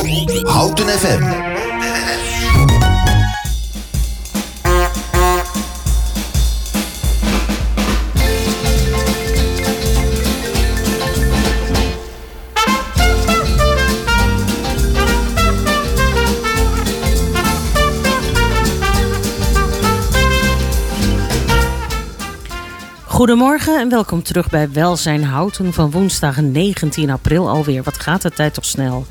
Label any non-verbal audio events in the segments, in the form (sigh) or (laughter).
Houten FM. Goedemorgen en welkom terug bij Welzijn Houten van woensdag 19 april alweer. Wat gaat de tijd toch snel?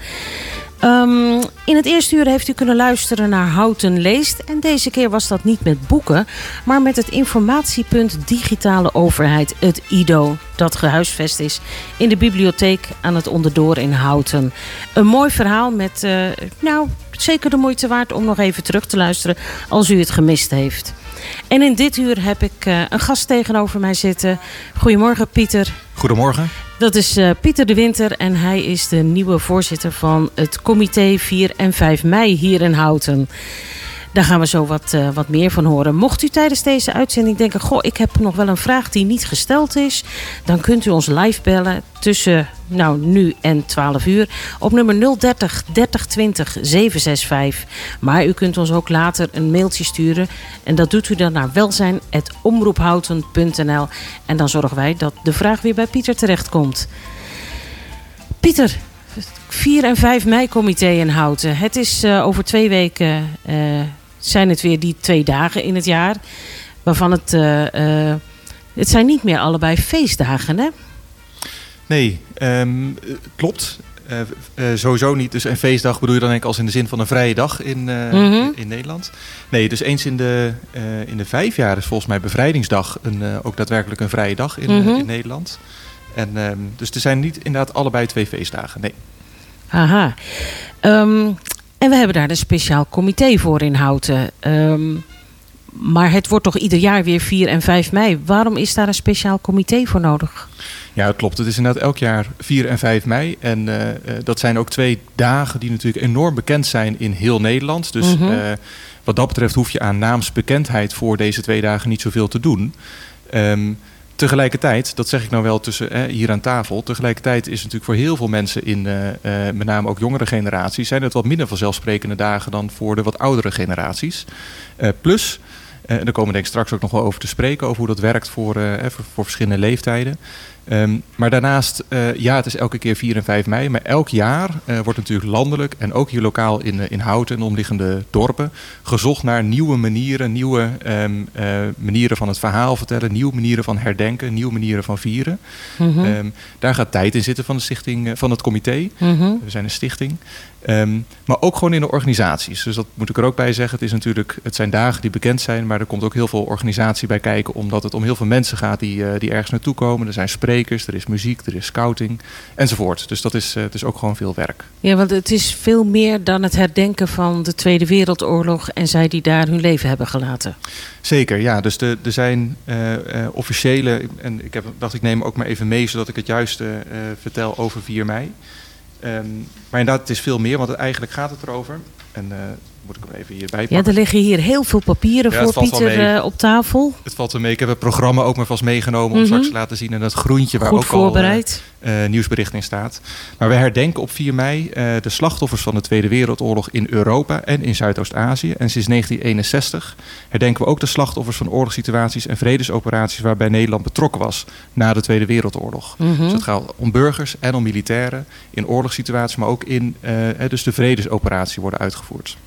Um, in het eerste uur heeft u kunnen luisteren naar Houten Leest. En deze keer was dat niet met boeken, maar met het informatiepunt Digitale Overheid, het IDO. Dat gehuisvest is in de bibliotheek aan het Onderdoor in Houten. Een mooi verhaal met, uh, nou, zeker de moeite waard om nog even terug te luisteren als u het gemist heeft. En in dit uur heb ik uh, een gast tegenover mij zitten. Goedemorgen Pieter. Goedemorgen. Dat is uh, Pieter de Winter en hij is de nieuwe voorzitter van het comité 4 en 5 mei hier in Houten. Daar gaan we zo wat, uh, wat meer van horen. Mocht u tijdens deze uitzending denken: Goh, ik heb nog wel een vraag die niet gesteld is. Dan kunt u ons live bellen tussen nou, nu en 12 uur op nummer 030 3020 765. Maar u kunt ons ook later een mailtje sturen. En dat doet u dan naar welzijn.omroephouten.nl. En dan zorgen wij dat de vraag weer bij Pieter terechtkomt. Pieter, 4 en 5 mei comité in Houten. Het is uh, over twee weken uh, zijn het weer die twee dagen in het jaar. Waarvan het. Uh, het zijn niet meer allebei feestdagen, hè? Nee, um, klopt. Uh, uh, sowieso niet. Dus een feestdag bedoel je dan denk ik als in de zin van een vrije dag in, uh, mm -hmm. in Nederland. Nee, dus eens in de, in de vijf jaar is volgens mij bevrijdingsdag een, ook daadwerkelijk een vrije dag in, mm -hmm. in Nederland. En, um, dus er zijn niet inderdaad allebei twee feestdagen. Nee. Aha. Um, en we hebben daar een speciaal comité voor in Houten. Um, maar het wordt toch ieder jaar weer 4 en 5 mei. Waarom is daar een speciaal comité voor nodig? Ja, het klopt. Het is inderdaad elk jaar 4 en 5 mei. En uh, uh, dat zijn ook twee dagen die natuurlijk enorm bekend zijn in heel Nederland. Dus mm -hmm. uh, wat dat betreft hoef je aan naamsbekendheid voor deze twee dagen niet zoveel te doen. Um, Tegelijkertijd, dat zeg ik nou wel tussen eh, hier aan tafel. Tegelijkertijd is natuurlijk voor heel veel mensen in uh, uh, met name ook jongere generaties, zijn het wat minder vanzelfsprekende dagen dan voor de wat oudere generaties. Uh, plus, en daar komen we denk ik straks ook nog wel over te spreken, over hoe dat werkt voor, voor verschillende leeftijden. Um, maar daarnaast, uh, ja, het is elke keer 4 en 5 mei. Maar elk jaar uh, wordt natuurlijk landelijk en ook hier lokaal in, uh, in Houten en omliggende dorpen gezocht naar nieuwe manieren, nieuwe um, manieren van het verhaal vertellen, nieuwe manieren van herdenken, nieuwe manieren van vieren. Mm -hmm. um, daar gaat tijd in zitten van de stichting, van het comité. Mm -hmm. We zijn een stichting. Um, maar ook gewoon in de organisaties. Dus dat moet ik er ook bij zeggen. Het, is natuurlijk, het zijn dagen die bekend zijn, maar er komt ook heel veel organisatie bij kijken, omdat het om heel veel mensen gaat die, uh, die ergens naartoe komen. Er zijn sprekers, er is muziek, er is scouting enzovoort. Dus dat is, uh, het is ook gewoon veel werk. Ja, want het is veel meer dan het herdenken van de Tweede Wereldoorlog en zij die daar hun leven hebben gelaten. Zeker, ja. Dus er zijn uh, officiële, en ik heb, dacht ik neem ook maar even mee, zodat ik het juiste vertel over 4 mei. Um, maar inderdaad, het is veel meer, want eigenlijk gaat het erover. En uh, moet ik hem even hierbij pakken. Ja, er liggen hier heel veel papieren ja, voor Pieter uh, op tafel. Het valt er mee. Ik heb het programma ook maar vast meegenomen om straks te laten zien. En dat groentje waar Goed ook voorbereid. al uh, nieuwsbericht in staat. Maar we herdenken op 4 mei de slachtoffers van de Tweede Wereldoorlog in Europa en in Zuidoost-Azië. En sinds 1961 herdenken we ook de slachtoffers van oorlogssituaties en vredesoperaties waarbij Nederland betrokken was na de Tweede Wereldoorlog. -hmm. Dus het gaat om burgers en om militairen in oorlogssituaties, maar ook in dus de vredesoperatie worden uitgevoerd.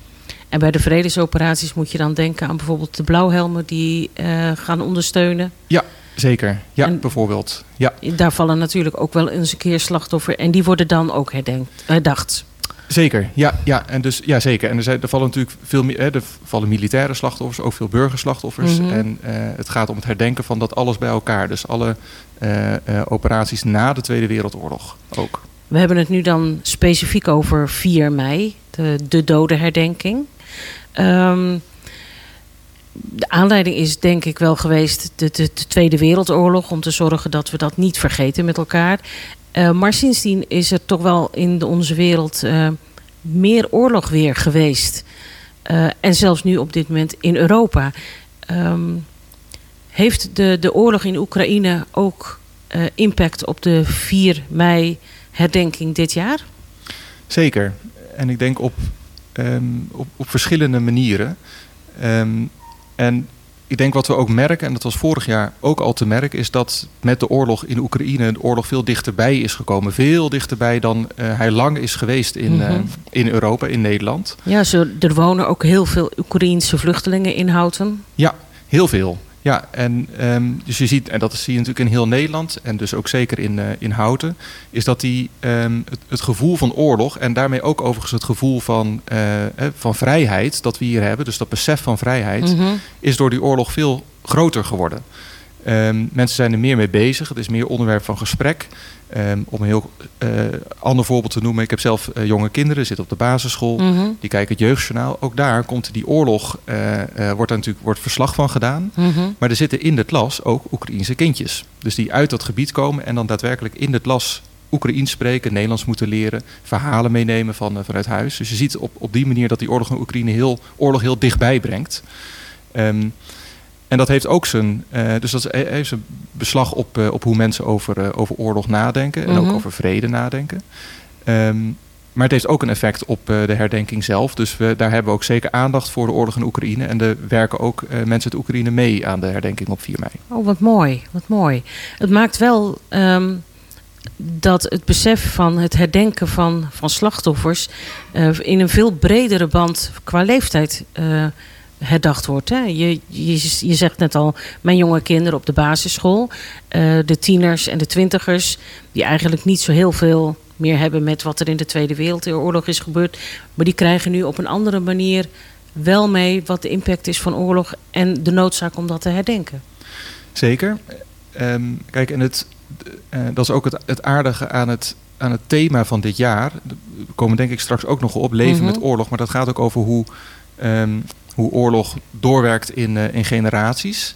En bij de vredesoperaties moet je dan denken aan bijvoorbeeld de blauwhelmen die uh, gaan ondersteunen. Ja, zeker. Ja, en bijvoorbeeld. Ja. Daar vallen natuurlijk ook wel eens een keer slachtoffers en die worden dan ook herdenkt, herdacht. Zeker, ja, ja, en dus, ja zeker. En er, zijn, er vallen natuurlijk veel meer, er vallen militaire slachtoffers, ook veel burgerslachtoffers. Mm -hmm. En uh, het gaat om het herdenken van dat alles bij elkaar. Dus alle uh, uh, operaties na de Tweede Wereldoorlog ook. We hebben het nu dan specifiek over 4 mei, de, de dodenherdenking. Um, de aanleiding is denk ik wel geweest de, de, de, Tweede Wereldoorlog... om te zorgen dat we dat niet vergeten met elkaar. Uh, maar sindsdien is er toch wel in de, onze wereld uh, meer oorlog weer geweest. Uh, en zelfs nu op dit moment in Europa. Um, heeft de, de oorlog in Oekraïne ook impact op de 4 mei herdenking dit jaar? Zeker. en ik denk op, ehm, op, op verschillende manieren. Ehm, en ik denk wat we ook merken, en dat was vorig jaar ook al te merken, is dat met de oorlog in Oekraïne de oorlog veel dichterbij is gekomen. Veel dichterbij dan uh, hij lang is geweest in, uh, in Europa, in Nederland. Ja, zo, er wonen ook heel veel Oekraïense vluchtelingen in Houten. Ja, heel veel. Ja, en um, dus je ziet, en dat zie je natuurlijk in heel Nederland en dus ook zeker in, uh, in Houten, is dat die, um, het, het, gevoel van oorlog en daarmee ook overigens het gevoel van, uh, van vrijheid dat we hier hebben, dus dat besef van vrijheid, mm -hmm. is door die oorlog veel groter geworden. Um, mensen zijn er meer mee bezig, het is meer onderwerp van gesprek. Um, om een heel uh, ander voorbeeld te noemen. Ik heb zelf uh, jonge kinderen, zitten op de basisschool. Mm -hmm. Die kijken het jeugdjournaal. Ook daar komt die oorlog, uh, wordt daar natuurlijk wordt verslag van gedaan. Mm -hmm. Maar er zitten in de klas ook Oekraïense kindjes. Dus die uit dat gebied komen en dan daadwerkelijk in de klas Oekraïens spreken, Nederlands moeten leren, verhalen meenemen van, vanuit huis. Dus je ziet op, op die manier dat die oorlog in Oekraïne heel, oorlog heel dichtbij brengt. Um, en dat heeft ook zijn, uh, dus dat heeft zijn beslag op, uh, op hoe mensen over, uh, over oorlog nadenken en mm -hmm. ook over vrede nadenken. Um, maar het heeft ook een effect op de herdenking zelf. Dus we, daar hebben we ook zeker aandacht voor de oorlog in Oekraïne. En er werken ook mensen uit Oekraïne mee aan de herdenking op 4 mei. Oh, wat mooi, wat mooi. Het maakt wel um, dat het besef van het herdenken van, van slachtoffers in een veel bredere band qua leeftijd herdacht wordt. Hè? Je, je, je zegt net al, mijn jonge kinderen op de basisschool, uh, de tieners en de twintigers, die eigenlijk niet zo heel veel meer hebben met wat er in de Tweede Wereldoorlog is gebeurd. Maar die krijgen nu op een andere manier wel mee wat de impact is van oorlog en de noodzaak om dat te herdenken. Zeker. Um, kijk, en het, uh, dat is ook het, het aardige aan het, aan het thema van dit jaar. We komen denk ik straks ook nog op, leven mm -hmm. met oorlog. Maar dat gaat ook over hoe um, hoe oorlog doorwerkt in, uh, in generaties.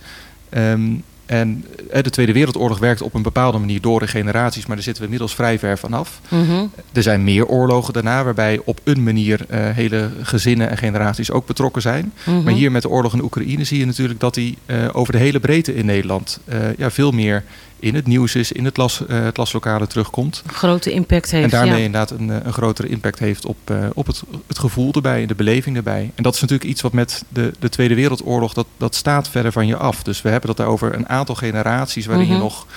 Um, en uh, de Tweede Wereldoorlog werkt op een bepaalde manier door in generaties, maar daar zitten we inmiddels vrij ver vanaf. Mm -hmm. Er zijn meer oorlogen daarna, waarbij op een manier uh, hele gezinnen en generaties ook betrokken zijn. Mm -hmm. Maar hier met de oorlog in Oekraïne zie je natuurlijk dat die over de hele breedte in Nederland ja, veel meer in het nieuws is, in het, las, uh, het laslokale terugkomt. Een grote impact heeft. En daarmee ja. inderdaad een, een grotere impact heeft op, uh, op het, het gevoel erbij, de beleving erbij. En dat is natuurlijk iets wat met de, de Tweede Wereldoorlog, dat, dat staat verder van je af. Dus we hebben dat over een aantal generaties waarin mm -hmm. je nog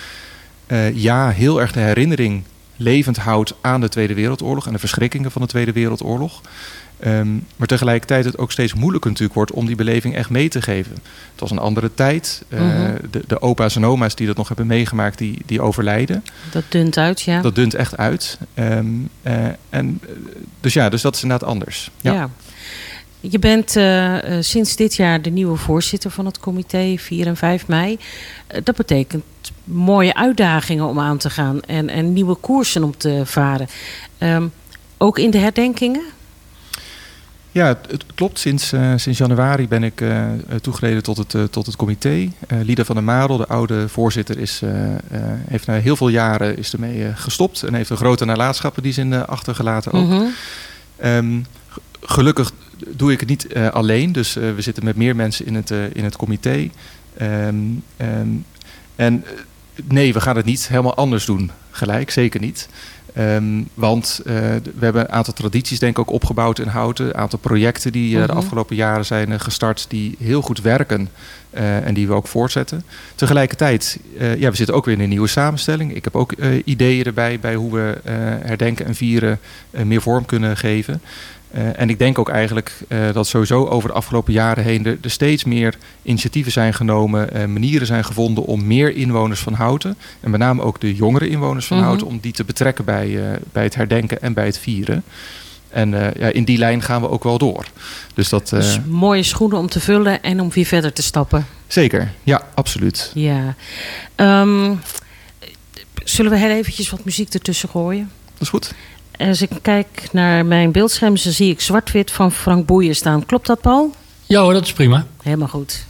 uh, ja, heel erg de herinnering levend houdt aan de Tweede Wereldoorlog en de verschrikkingen van de Tweede Wereldoorlog. Um, maar tegelijkertijd het ook steeds moeilijker natuurlijk wordt om die beleving echt mee te geven. Het was een andere tijd. Uh, mm -hmm. de, de, opa's en oma's die dat nog hebben meegemaakt, die, die overlijden. Dat dunt uit, ja. Dat dunt echt uit. Um, uh, en, dus ja, dus dat is inderdaad anders. Ja. ja. Je bent uh, sinds dit jaar de nieuwe voorzitter van het comité 4 en 5 mei. dat betekent mooie uitdagingen om aan te gaan en, en nieuwe koersen om te varen. Um, ook in de herdenkingen? Ja, het, het klopt. Sinds, uh, sinds januari ben ik toegereden tot het, tot het comité. Lieda van der Marel, de oude voorzitter, is, heeft na heel veel jaren is ermee gestopt. En heeft een grote nalatenschap in die zin achtergelaten ook. Mm -hmm. um, gelukkig doe ik het niet alleen. Dus we zitten met meer mensen in het, in het comité. Um, um, en nee, we gaan het niet helemaal anders doen. Gelijk, zeker niet. Um, want uh, we hebben een aantal tradities denk ik ook opgebouwd in Houten. Een aantal projecten die uh, de afgelopen jaren zijn uh, gestart die heel goed werken. en die we ook voortzetten. Tegelijkertijd, ja, we zitten ook weer in een nieuwe samenstelling. Ik heb ook ideeën erbij bij hoe we herdenken en vieren meer vorm kunnen geven. Uh, en ik denk ook eigenlijk uh, dat sowieso over de afgelopen jaren heen er, er steeds meer initiatieven zijn genomen, uh, manieren zijn gevonden om meer inwoners van Houten, en met name ook de jongere inwoners van mm -hmm. Houten, om die te betrekken bij, bij het herdenken en bij het vieren. En ja, in die lijn gaan we ook wel door. Dus dat. Dus mooie schoenen om te vullen en om weer verder te stappen. Zeker, ja, absoluut. Ja. Um, zullen we heel eventjes wat muziek ertussen gooien? Dat is goed. Als ik kijk naar mijn beeldscherm, dan zie ik zwart-wit van Frank Boeien staan. Klopt dat, Paul? Ja hoor, dat is prima. Helemaal goed.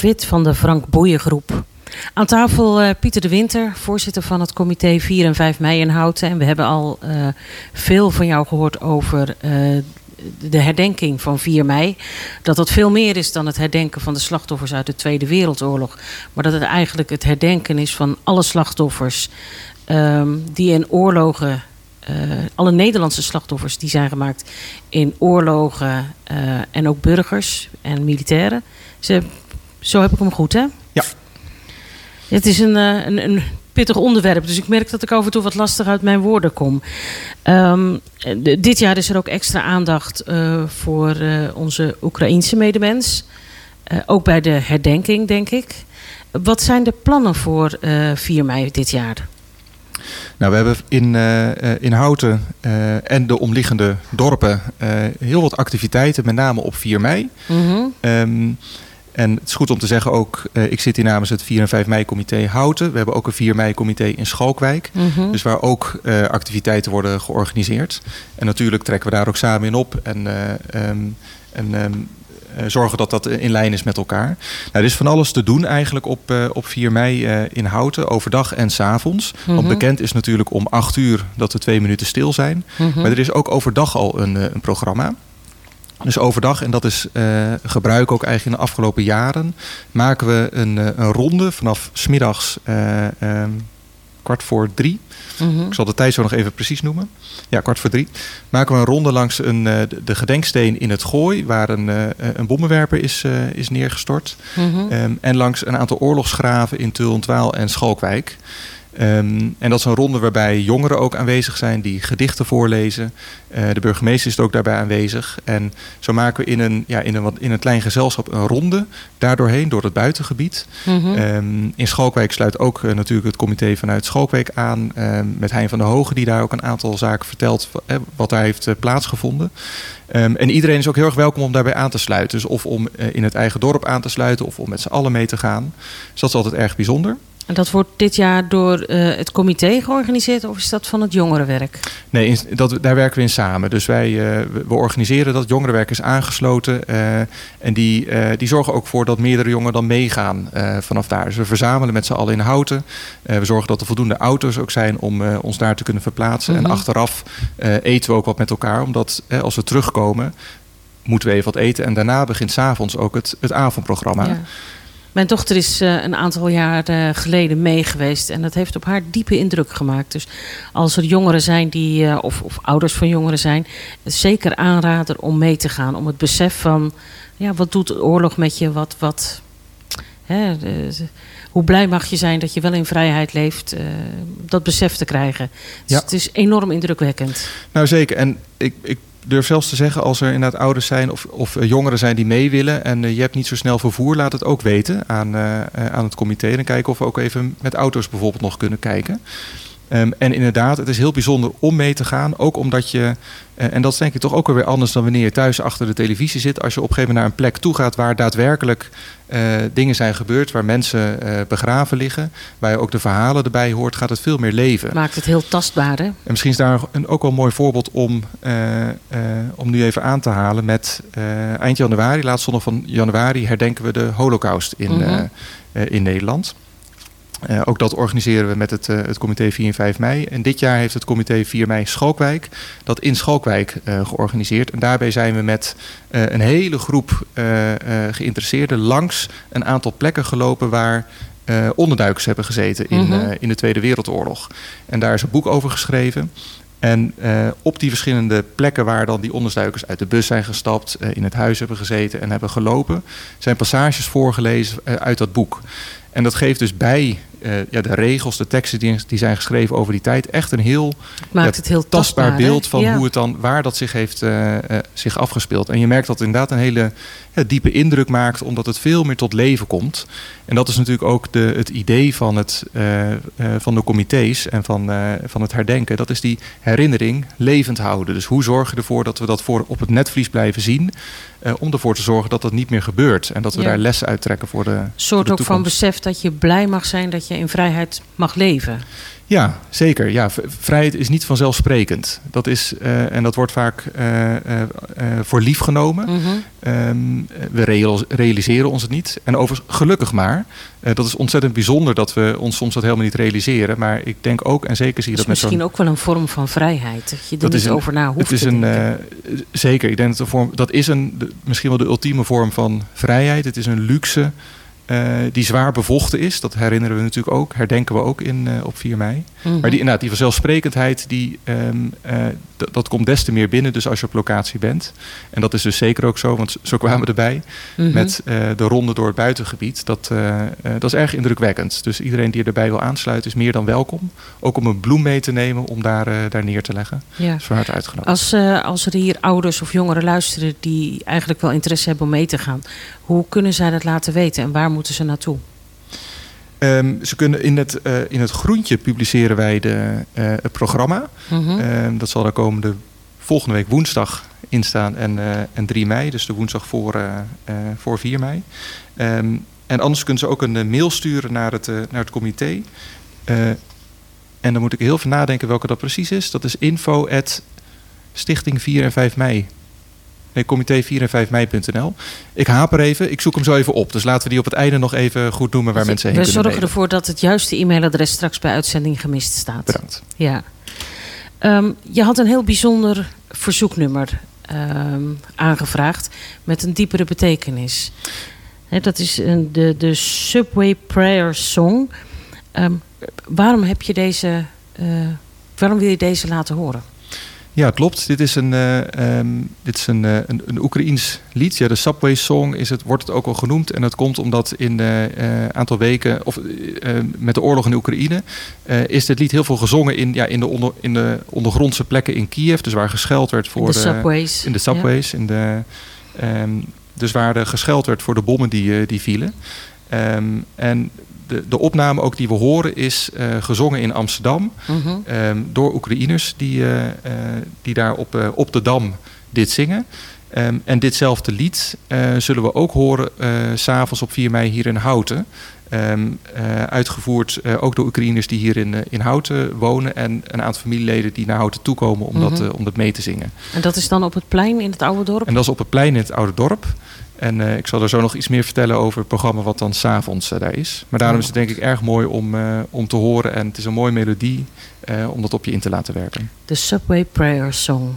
Zwart-Wit van de Frank Boeien-groep. Aan tafel eh, Pieter de Winter, voorzitter van het comité 4 en 5 mei in Houten. En we hebben al eh, veel van jou gehoord over eh, de herdenking van 4 mei. Dat dat veel meer is dan het herdenken van de slachtoffers uit de Tweede Wereldoorlog. Maar dat het eigenlijk het herdenken is van alle slachtoffers ehm, die in oorlogen eh, alle Nederlandse slachtoffers die zijn gemaakt in oorlogen en ook burgers en militairen. Ze, zo heb ik hem goed, hè? Ja. Het is een, eh, een, een pittig onderwerp, dus ik merk dat ik af en toe wat lastig uit mijn woorden kom. Ehm, dit jaar is er ook extra aandacht eh, voor eh, onze Oekraïense medemens. Ook bij de herdenking, denk ik. Wat zijn de plannen voor eh 4 mei dit jaar? Nou, we hebben in, in Houten en de omliggende dorpen heel wat activiteiten, met name op 4 mei. Mhm. Ehm, en het is goed om te zeggen ook, eh, ik zit hier namens het 4 en 5 mei comité Houten. We hebben ook een 4 mei comité in Schalkwijk. Mhm. Dus waar ook eh, activiteiten worden georganiseerd. En natuurlijk trekken we daar ook samen in op. En, eh, ehm, en ehm, eh, zorgen dat dat in lijn is met elkaar. Nou, er is van alles te doen eigenlijk op, op 4 mei in Houten, overdag en s'avonds. Want Mhm. bekend is natuurlijk om 8 uur dat we twee minuten stil zijn. Mhm. Maar er is ook overdag al een, een programma. Dus overdag, en dat is eh, gebruik ook eigenlijk in de afgelopen jaren, maken we een, eh, een ronde vanaf smiddags eh, ehm, kwart voor drie. Mhm. Ik zal de tijd zo nog even precies noemen. Ja, kwart voor drie. Maken we een ronde langs een, de- de gedenksteen in het Gooi, waar een, een bommenwerper is, is neergestort. Mhm. Ehm, en langs een aantal oorlogsgraven in Tulentwaal en Schalkwijk. Ehm, en dat is een ronde waarbij jongeren ook aanwezig zijn die gedichten voorlezen. Eh, de burgemeester is ook daarbij aanwezig. En zo maken we in een, ja, in een, wat, in een klein gezelschap een ronde daardoorheen, door het buitengebied. Mhm. Ehm, in Schalkwijk sluit ook eh, natuurlijk het comité vanuit Schalkwijk aan. ehm, met Hein van der Hogen, die daar ook een aantal zaken vertelt. eh, wat daar heeft eh, plaatsgevonden. En iedereen is ook heel erg welkom om daarbij aan te sluiten. Dus of om in het eigen dorp aan te sluiten of om met z'n allen mee te gaan. Dus dat is altijd erg bijzonder. En dat wordt dit jaar door eh, het comité georganiseerd of is dat van het jongerenwerk? Nee, in- dat, daar werken we in samen. Dus wij eh, we- organiseren dat. Jongerenwerk is aangesloten. eh, en die, die zorgen ook voor dat meerdere jongeren dan meegaan vanaf daar. Dus we verzamelen met z'n allen in Houten. We zorgen dat er voldoende auto's ook zijn om ons daar te kunnen verplaatsen. Mhm. En achteraf eh, eten we ook wat met elkaar. Omdat als we terugkomen, moeten we even wat eten. En daarna begint s'avonds ook het, het avondprogramma. Ja. Mijn dochter is eh, een aantal jaar geleden mee geweest en dat heeft op haar diepe indruk gemaakt. Dus als er jongeren zijn die, eh, of, of ouders van jongeren zijn, zeker aanraden om mee te gaan. Om het besef van, ja, wat doet de oorlog met je? Wat, wat, hè, hoe blij mag je zijn dat je wel in vrijheid leeft? eh, dat besef te krijgen. Dus Ja. het is enorm indrukwekkend. Nou zeker. En ik, ik durf zelfs te zeggen, als er inderdaad ouders zijn of, of eh, jongeren zijn die mee willen en eh, je hebt niet zo snel vervoer, laat het ook weten aan, eh, aan het comité. Dan kijken of we ook even met auto's bijvoorbeeld nog kunnen kijken. Ehm, en inderdaad, het is heel bijzonder om mee te gaan. Ook omdat je, en dat is denk ik toch ook weer anders dan wanneer je thuis achter de televisie zit. Als je op een gegeven moment naar een plek toe gaat waar daadwerkelijk eh, dingen zijn gebeurd, waar mensen eh, begraven liggen, waar je ook de verhalen erbij hoort, gaat het veel meer leven. Maakt het heel tastbaar, hè? En misschien is daar een, ook wel een mooi voorbeeld om, eh, om nu even aan te halen. Met eind januari, laatste zondag van januari, herdenken we de Holocaust in, Mhm. in Nederland. Eh, ook dat organiseren we met het, eh, het comité 4 en 5 mei. En dit jaar heeft het comité 4 mei Schalkwijk dat in Schalkwijk eh, georganiseerd. En daarbij zijn we met een hele groep geïnteresseerden langs een aantal plekken gelopen waar onderduikers hebben gezeten in, Mhm. in de Tweede Wereldoorlog. En daar is een boek over geschreven. En op die verschillende plekken waar dan die onderduikers uit de bus zijn gestapt, in het huis hebben gezeten en hebben gelopen, zijn passages voorgelezen uit dat boek. En dat geeft dus bij eh, ja, de regels, de teksten die, die zijn geschreven over die tijd, echt een heel Het maakt Ja, het heel tastbaar beeld van Ja. hoe het dan, waar dat zich heeft eh, eh, zich afgespeeld. En je merkt dat het inderdaad een hele ja, diepe indruk maakt, omdat het veel meer tot leven komt. En dat is natuurlijk ook de, het idee van, het, van de comité's en van, van het herdenken. Dat is die herinnering levend houden. Dus hoe zorg je ervoor dat we dat voor op het netvlies blijven zien, om ervoor te zorgen dat dat niet meer gebeurt. En dat we Ja. daar lessen uit trekken voor de, voor soort de ook van besef dat je blij mag zijn dat je in vrijheid mag leven. Ja, zeker. Ja, vrijheid is niet vanzelfsprekend. Dat is, eh, en dat wordt vaak eh, eh, voor lief genomen. Mhm. Ehm, we real- realiseren ons het niet. En overigens, gelukkig maar. Dat is ontzettend bijzonder dat we ons soms dat helemaal niet realiseren. Maar ik denk ook, en zeker zie je Dat dat is met zo'n... misschien ook wel een vorm van vrijheid. Dat je er Dat niet een- over na hoeft Het is te een, denken. zeker, ik denk dat, een vorm, dat is een, de- misschien wel de ultieme vorm van vrijheid. Het is een luxe die zwaar bevochten is. Dat herinneren we natuurlijk ook, herdenken we ook in, eh, op 4 mei. Mhm. Maar die, inderdaad, die vanzelfsprekendheid, die, ehm, eh, dat komt des te meer binnen dus als je op locatie bent. En dat is dus zeker ook zo, want zo kwamen we erbij. Mhm. Met eh, de ronde door het buitengebied. Dat, eh, eh, dat is erg indrukwekkend. Dus iedereen die erbij wil aansluiten is meer dan welkom. Ook om een bloem mee te nemen om daar, eh, daar neer te leggen. ja. is van harte uitgenodigd. Als, eh, als er hier ouders of jongeren luisteren die eigenlijk wel interesse hebben om mee te gaan, hoe kunnen zij dat laten weten en waar moeten ze naartoe? Ehm, ze kunnen in het, eh, in het groentje publiceren wij de, eh, het programma. Mhm. Ehm, dat zal er komende volgende week woensdag in staan en, eh, en 3 mei, dus de woensdag voor, voor 4 mei. Ehm, en anders kunnen ze ook een mail sturen naar het, naar het comité. En dan moet ik heel veel nadenken welke dat precies is. Dat is info stichting 4 en 5 mei. Nee, comité 4 en 5 mei.nl. Ik haper even, ik zoek hem zo even op. Dus laten we die op het einde nog even goed noemen waar mensen heen We kunnen zorgen mailen. ervoor dat het juiste e-mailadres straks bij uitzending gemist staat. Bedankt. Ja. Ehm, je had een heel bijzonder verzoeknummer ehm, aangevraagd met een diepere betekenis. Dat is een, de, de Subway Prayer Song. Ehm, waarom heb je deze, eh, waarom wil je deze laten horen? Ja, klopt. Dit is een, eh, ehm, dit is een, eh, een, een Oekraïens lied. Ja, de Subway Song is het, wordt het ook al genoemd. En dat komt omdat in een aantal weken, of eh, eh, met de oorlog in de Oekraïne, eh, is dit lied heel veel gezongen in, ja, in, de onder, in de ondergrondse plekken in Kiev. Dus waar gescheld werd voor In de subways. In de subways. In de, ehm, dus waar er gescheld werd voor de bommen die, eh, die vielen. Ehm, en de, de opname ook die we horen is eh, gezongen in Amsterdam. Mhm. Ehm, door Oekraïners die, eh, eh, die daar op, op de Dam dit zingen. Ehm, en ditzelfde lied zullen we ook horen s s'avonds op 4 mei hier in Houten. Ehm, eh, uitgevoerd ook door Oekraïners die hier in, in Houten wonen. En een aantal familieleden die naar Houten toekomen om, dat, Mhm. om dat mee te zingen. En dat is dan op het plein in het oude dorp? En dat is op het plein in het Oude Dorp. En eh, ik zal er zo nog iets meer vertellen over het programma wat dan s'avonds uh, daar is. Maar daarom is het denk ik erg mooi om, uh, om te horen. En het is een mooie melodie om dat op je in te laten werken. De Subway Prayer Song.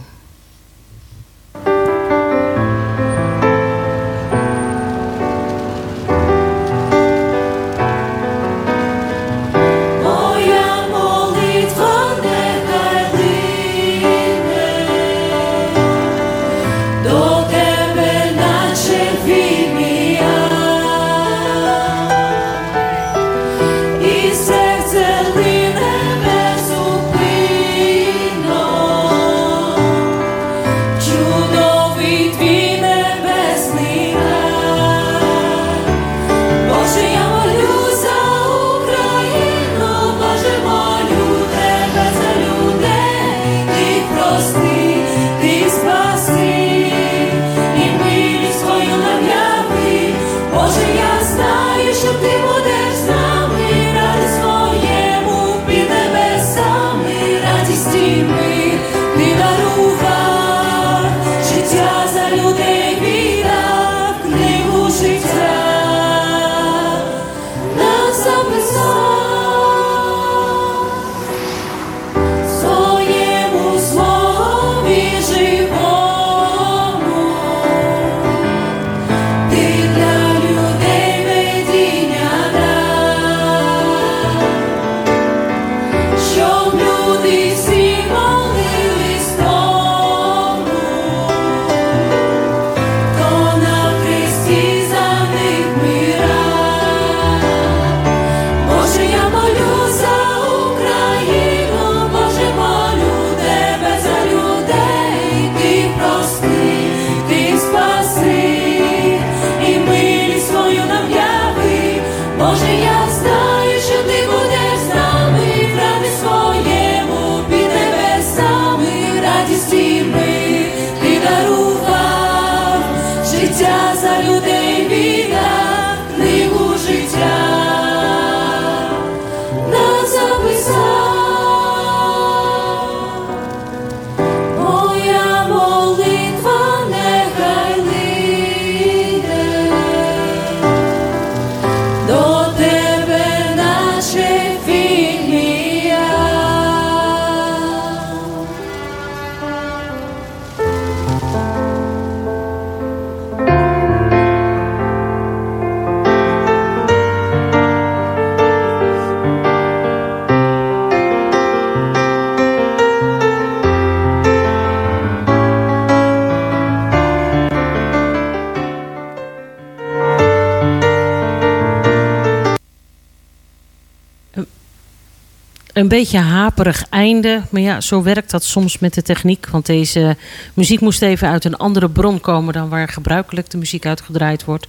Een beetje haperig einde. Maar ja, zo werkt dat soms met de techniek. Want deze muziek moest even uit een andere bron komen dan waar gebruikelijk de muziek uitgedraaid wordt.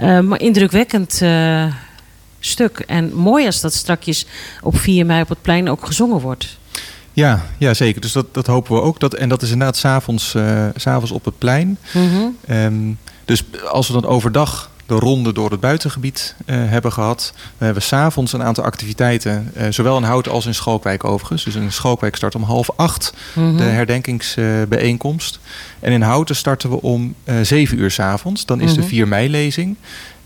Uh, maar indrukwekkend uh, stuk. En mooi als dat strakjes op 4 mei op het plein ook gezongen wordt. Ja, ja zeker. Dus dat, dat hopen we ook. Dat, en dat is inderdaad s'avonds uh, avonds op het plein. Mm -hmm. um, dus als we dan overdag de ronde door het buitengebied uh, hebben gehad. We hebben s'avonds een aantal activiteiten, uh, zowel in Houten als in Schalkwijk overigens. Dus in Schalkwijk start om half acht mm -hmm. de herdenkingsbijeenkomst. en in Houten starten we om uh, zeven uur s'avonds. Dan is mm -hmm. de 4 mei-lezing.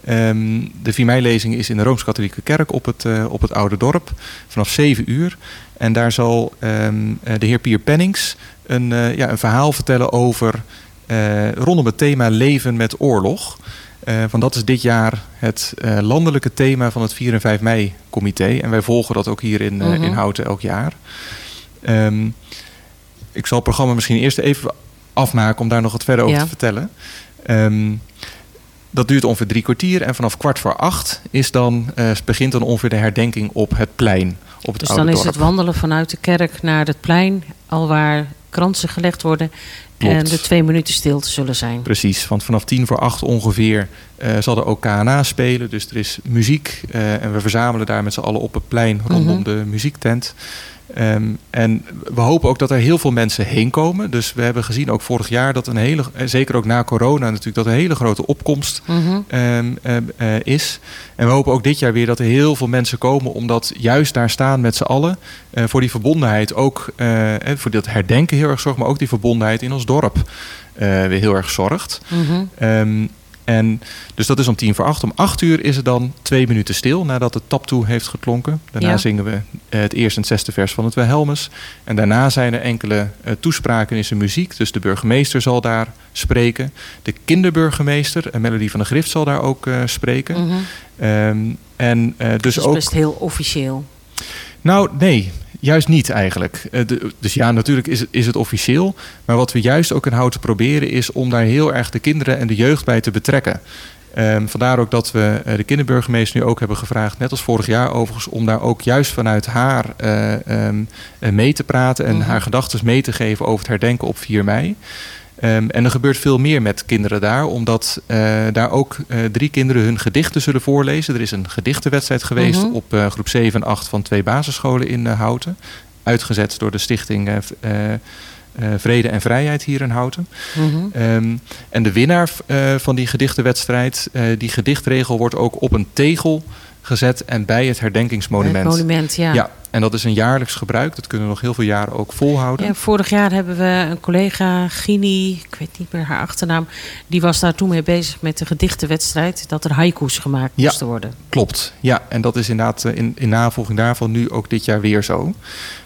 Um, de 4 mei-lezing is in de Rooms-Katholieke Kerk op het, op het Oude Dorp vanaf 7 uur. En daar zal um, de heer Pier Pennings een, ja, een verhaal vertellen over rondom het thema leven met oorlog. Uh, want dat is dit jaar het uh, landelijke thema van het 4 en 5 mei comité. En wij volgen dat ook hier in, uh, Mhm. in Houten elk jaar. Um, ik zal het programma misschien eerst even afmaken om daar nog wat verder over Ja. te vertellen. Um, dat duurt ongeveer drie kwartier. En vanaf kwart voor acht is dan, begint dan ongeveer de herdenking op het plein. Op het Dus dan is het wandelen vanuit de kerk naar het plein, al waar kransen gelegd worden. Klopt. En de twee minuten stilte zullen zijn. Precies, want vanaf tien voor acht ongeveer uh, zal er ook KNA spelen. Dus er is muziek uh, en we verzamelen daar met z'n allen op het plein rondom Mhm. de muziektent. Ehm, en we hopen ook dat er heel veel mensen heen komen. Dus we hebben gezien ook vorig jaar dat een hele, eh, zeker ook na corona natuurlijk, dat een hele grote opkomst Mhm. ehm, ehm, eh, is. En we hopen ook dit jaar weer dat er heel veel mensen komen, omdat juist daar staan met z'n allen eh, voor die verbondenheid ook, voor dat herdenken heel erg zorgt, maar ook die verbondenheid in ons dorp weer heel erg zorgt. Ehm, en dus dat is om tien voor acht. Om acht uur is het dan twee minuten stil nadat het taptoe heeft geklonken. Daarna Ja. zingen we eh, het eerste en het zesde vers van het Wilhelmus. En daarna zijn er enkele eh, toespraken in zijn muziek. Dus de burgemeester zal daar spreken. De kinderburgemeester, en Melody van de Grift, zal daar ook eh, spreken. Mhm. Ehm, en eh, dus Dus ook. best heel officieel. Nou, nee, juist niet eigenlijk. Eh, de- dus ja, natuurlijk is het, is het officieel. Maar wat we juist ook in Houten proberen is om daar heel erg de kinderen en de jeugd bij te betrekken. Ehm, vandaar ook dat we eh, de kinderburgemeester nu ook hebben gevraagd, net als vorig jaar overigens, om daar ook juist vanuit haar eh, ehm, eh, mee te praten en Mhm. haar gedachten mee te geven over het herdenken op 4 mei. Ehm, en er gebeurt veel meer met kinderen daar, omdat eh, daar ook eh, drie kinderen hun gedichten zullen voorlezen. Er is een gedichtenwedstrijd geweest Mhm. op eh, groep 7 en 8 van twee basisscholen in Houten. Uitgezet door de stichting Vrede en Vrijheid hier in Houten. Mhm. Ehm, en de winnaar van die gedichtenwedstrijd, die gedichtregel wordt ook op een tegel gezet en bij het herdenkingsmonument. Het monument, ja. Ja, en dat is een jaarlijks gebruik. Dat kunnen we nog heel veel jaren ook volhouden. Ja, vorig jaar hebben we een collega, Gini, ik weet niet meer haar achternaam, die was daar toen mee bezig met de gedichtenwedstrijd, dat er haiku's gemaakt Ja. moesten worden. Klopt, ja. En dat is inderdaad eh, in, in navolging daarvan nu ook dit jaar weer zo.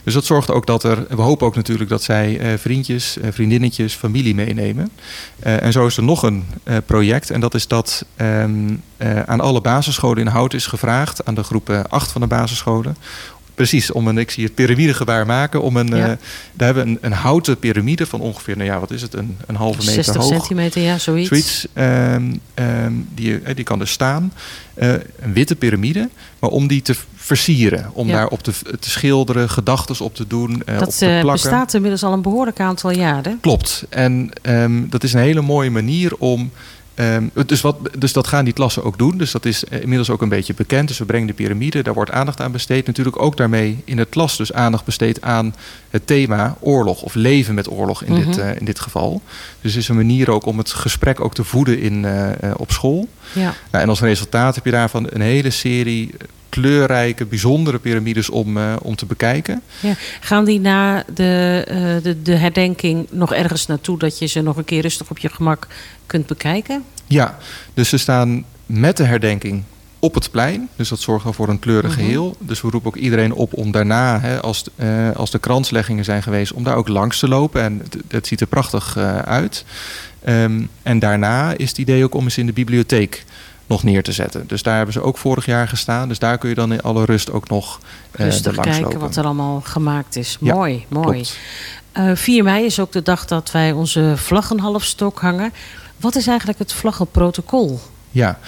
Dus dat zorgt ook dat er... We hopen ook natuurlijk dat zij eh, vriendjes, eh, vriendinnetjes, familie meenemen. Eh, en zo is er nog een project. En dat is dat ehm, eh, aan alle basisscholen in Hout is gevraagd... aan de groep eh, 8 van de basisscholen... Precies, om een, ik zie het piramidegebaar maken. Om een, Ja. eh, daar hebben we een, een houten piramide van ongeveer, nou ja, wat is het, een, een halve meter 60 hoog. centimeter, ja, zoiets. Zoiets. ehm, ehm, die, eh, die kan er staan. Eh, een witte piramide. Maar om die te versieren. Om Ja. daarop te, te schilderen, gedachten op te doen. op dat te eh, plakken. bestaat inmiddels al een behoorlijk aantal jaren. Klopt. En ehm, dat is een hele mooie manier om. Dus, wat, dus dat gaan die klassen ook doen. Dus dat is eh, inmiddels ook een beetje bekend. Dus we brengen de piramide, daar wordt aandacht aan besteed. Natuurlijk ook daarmee in het klas dus aandacht besteed aan het thema oorlog of leven met oorlog in, dit, Mhm. eh, in dit geval. Dus het is een manier ook om het gesprek ook te voeden in, eh, op school. Ja. Nou, en als resultaat heb je daarvan een hele serie kleurrijke, bijzondere piramides om, eh, om te bekijken. Ja. Gaan die na de, eh, de, de herdenking nog ergens naartoe dat je ze nog een keer rustig op je gemak kunt bekijken? Ja, dus ze staan met de herdenking op het plein. Dus dat zorgt al voor een kleurig Mhm. geheel. Dus we roepen ook iedereen op om daarna, hè, als, eh, als de kransleggingen zijn geweest, om daar ook langs te lopen. En het, het ziet er prachtig uit. Ehm, en daarna is het idee ook om eens in de bibliotheek nog neer te zetten. Dus daar hebben ze ook vorig jaar gestaan. Dus daar kun je dan in alle rust ook nog eh Rustig kijken lopen. wat er allemaal gemaakt is. Ja, mooi, mooi. Klopt. Eh 4 mei is ook de dag dat wij onze vlaggen halfstok hangen. Wat is eigenlijk het vlaggenprotocol? Ja,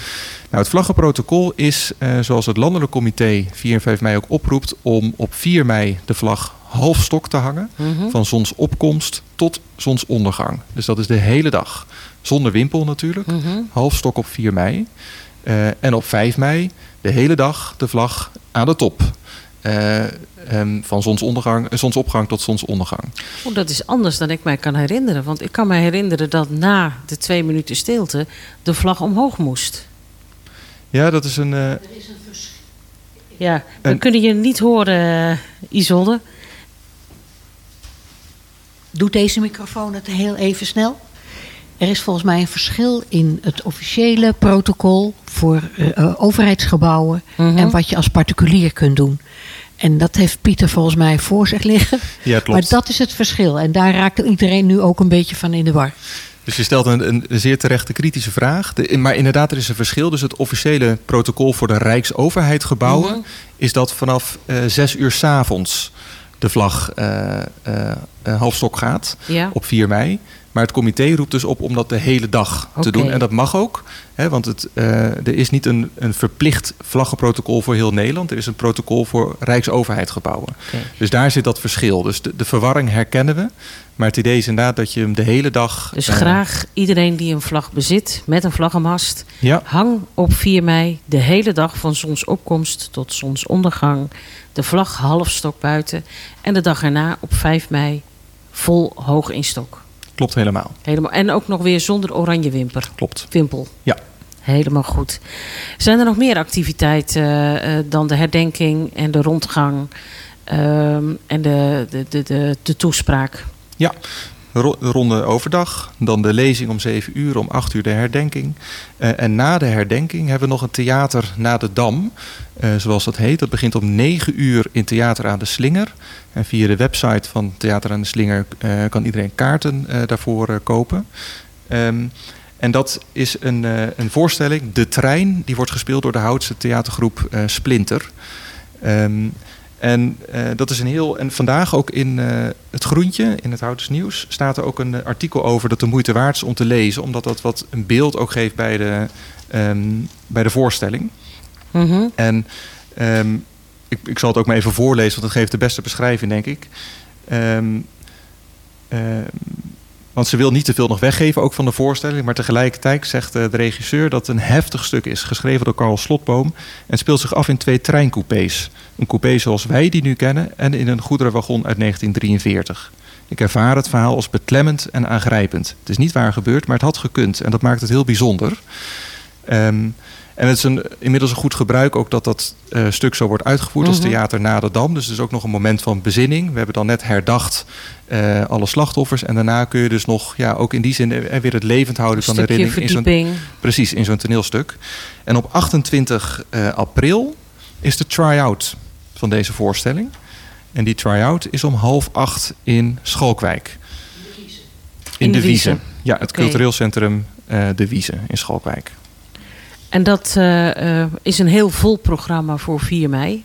nou, het vlaggenprotocol is, eh, zoals het Landelijk Comité 4 en 5 mei ook oproept, om op 4 mei de vlag half stok te hangen. Mhm. Van zonsopkomst tot zonsondergang. Dus dat is de hele dag. Zonder wimpel natuurlijk. Mhm. Half stok op 4 mei. Eh, en op 5 mei de hele dag de vlag aan de top. Eh, ehm, van zonsondergang, eh, zonsopgang tot zonsondergang. Dat is anders dan ik mij kan herinneren. Want ik kan me herinneren dat na de twee minuten stilte de vlag omhoog moest. Ja, dat is een. eh, Ja, we En- kunnen je niet horen, Isolde. Doet deze microfoon het heel even snel? Er is volgens mij een verschil in het officiële protocol voor eh, eh, overheidsgebouwen Mhm. en wat je als particulier kunt doen. En dat heeft Pieter volgens mij voor zich liggen. ja, (laughs) klopt. Maar dat is het verschil. En daar raakt iedereen nu ook een beetje van in de war. Dus je stelt een, een zeer terechte kritische vraag. De- maar inderdaad, er is een verschil. Dus het officiële protocol voor de Rijksoverheid gebouwen... Mhm. is dat vanaf eh, zes uur 's avonds de vlag eh, eh, eh, half stok gaat Ja. op 4 mei. Maar het comité roept dus op om dat de hele dag te doen. En dat mag ook. Hè, want het, er is niet een, een verplicht vlaggenprotocol voor heel Nederland. Er is een protocol voor Rijksoverheidsgebouwen. Oké. Dus daar zit dat verschil. Dus de, de verwarring herkennen we. Maar het idee is inderdaad dat je hem de hele dag... Dus graag iedereen die een vlag bezit met een vlaggenmast, Ja, hang op 4 mei de hele dag van zonsopkomst tot zonsondergang de vlag half stok buiten en de dag erna op 5 mei vol hoog in stok. klopt helemaal. Helemaal. En ook nog weer zonder oranje wimper. Klopt. Wimpel. Ja. Helemaal goed. Zijn er nog meer activiteiten eh, eh, dan de herdenking en de rondgang ehm, en de, de, de, de, de toespraak? Ja, ronde overdag. Dan de lezing om 7 uur, om 8 uur de herdenking. Eh, en na de herdenking hebben we nog een theater na de Dam. eh, zoals dat heet. Dat begint om 9 uur in Theater aan de Slinger. En via de website van Theater aan de Slinger eh, kan iedereen kaarten daarvoor kopen. Ehm, en dat is een, een voorstelling, De Trein. Die wordt gespeeld door de Houtse theatergroep Splinter. Ehm, en eh, dat is een heel. En vandaag ook in eh, het Groentje, in het Houters Nieuws, staat er ook een eh, artikel over dat de moeite waard is om te lezen, omdat dat wat een beeld ook geeft bij de, ehm, bij de voorstelling. Mhm. En ehm, ik, ik zal het ook maar even voorlezen, want dat geeft de beste beschrijving, denk ik. Ehm, want ze wil niet te veel nog weggeven, ook van de voorstelling. Maar tegelijkertijd zegt eh, de regisseur dat het een heftig stuk is. Geschreven door Carl Slotboom. En speelt zich af in twee treincoupés. Een coupé zoals wij die nu kennen. En in een goederenwagon uit 1943. Ik ervaar het verhaal als beklemmend en aangrijpend. Het is niet waar gebeurd, maar het had gekund. En dat maakt het heel bijzonder. Ehm, en het is een, inmiddels een goed gebruik ook dat dat eh, stuk zo wordt uitgevoerd als Mhm. theater na de Dam. Dus het is ook nog een moment van bezinning. We hebben dan net herdacht eh, alle slachtoffers. En daarna kun je dus nog, ja, ook in die zin weer het levend houden Een van de herinnering. In zo'n, precies, in zo'n toneelstuk. En op 28 eh, april is de try-out van deze voorstelling. En die try-out is om half acht in Schalkwijk. In de Wiese. Ja, het cultureel centrum De Wiese in Schalkwijk. En dat eh, eh, is een heel vol programma voor 4 mei.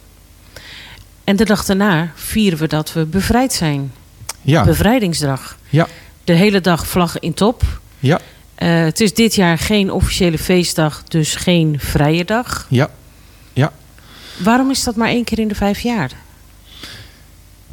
En de dag daarna vieren we dat we bevrijd zijn. Ja, Bevrijdingsdag. ja, De hele dag vlag in top. ja, Eh, het is dit jaar geen officiële feestdag, dus geen vrije dag. ja. Waarom is dat maar één keer in de vijf jaar?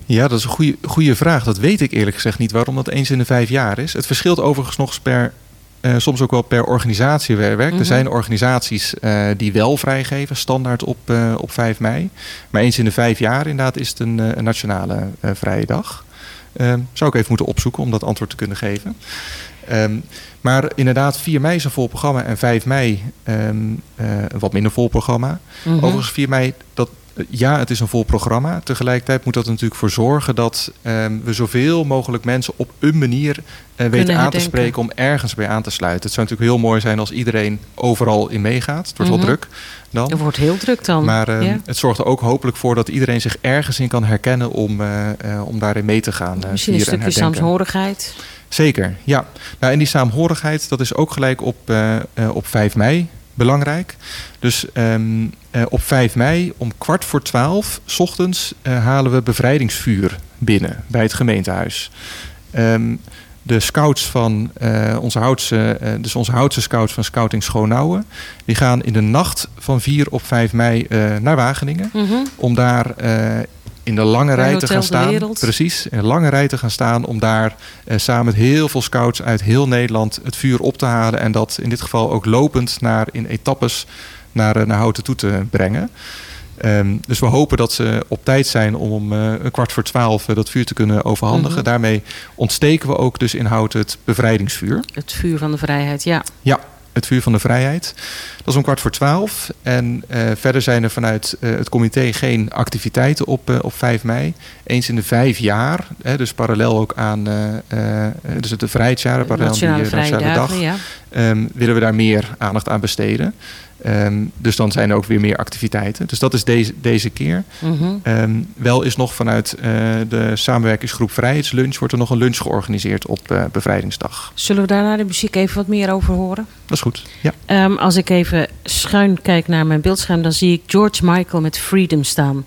Ja, dat is een goede, goede vraag. Dat weet ik eerlijk gezegd niet waarom dat eens in de vijf jaar is. Het verschilt overigens nog per, eh, soms ook wel per organisatie werkt. Mhm. Er zijn organisaties eh, die wel vrijgeven, standaard op, eh, op 5 mei. Maar eens in de vijf jaar inderdaad is het een, een nationale vrije dag. Ehm, zou ik even moeten opzoeken om dat antwoord te kunnen geven. Ehm, maar inderdaad, 4 mei is een vol programma en 5 mei ehm, eh, een wat minder vol programma. Mhm. Overigens 4 mei, dat, ja, het is een vol programma. Tegelijkertijd moet dat er natuurlijk voor zorgen dat ehm, we zoveel mogelijk mensen op een manier eh, weten aan te spreken om ergens bij aan te sluiten. Het zou natuurlijk heel mooi zijn als iedereen overal in meegaat. Het wordt Mhm. wel druk dan. Het wordt heel druk dan. Maar ehm, ja. het zorgt er ook hopelijk voor dat iedereen zich ergens in kan herkennen om, eh, eh, om daarin mee te gaan. Misschien een stukje saamhorigheid. Zeker, ja. Nou, en die saamhorigheid, dat is ook gelijk op, op 5 mei belangrijk. Dus ehm, eh, op 5 mei om kwart voor twaalf 's ochtends eh, halen we bevrijdingsvuur binnen bij het gemeentehuis. Ehm, de scouts van eh, onze Houtse, dus onze Houtse scouts van Scouting Schoonouwen, die gaan in de nacht van 4 op 5 mei naar Wageningen Mhm. om daar in de lange rij te gaan de staan. Precies, in een lange rij te gaan staan om daar eh, samen met heel veel scouts uit heel Nederland het vuur op te halen en dat in dit geval ook lopend naar in etappes naar, eh, naar Houten toe te brengen. Ehm, dus we hopen dat ze op tijd zijn om om eh, een kwart voor twaalf eh, dat vuur te kunnen overhandigen. Mhm. Daarmee ontsteken we ook dus in Houten het bevrijdingsvuur. Het vuur van de vrijheid, ja. Ja, het vuur van de vrijheid. Dat is om kwart voor twaalf. En eh, verder zijn er vanuit eh, het comité geen activiteiten op, eh, op 5 mei. Eens in de vijf jaar, hè, dus parallel ook aan dus het vrijheidsjaren, parallel aan Nationale Nationale dag, ja. ehm, willen we daar meer aandacht aan besteden. Ehm, dus dan zijn er ook weer meer activiteiten. Dus dat is deze, deze keer. Mhm. Ehm, wel is nog vanuit eh, de samenwerkingsgroep Vrijheidslunch... wordt er nog een lunch georganiseerd op eh, Bevrijdingsdag. Zullen we daar na de muziek even wat meer over horen? Dat is goed, ja. Ehm, als ik even schuin kijk naar mijn beeldscherm, dan zie ik George Michael met Freedom staan.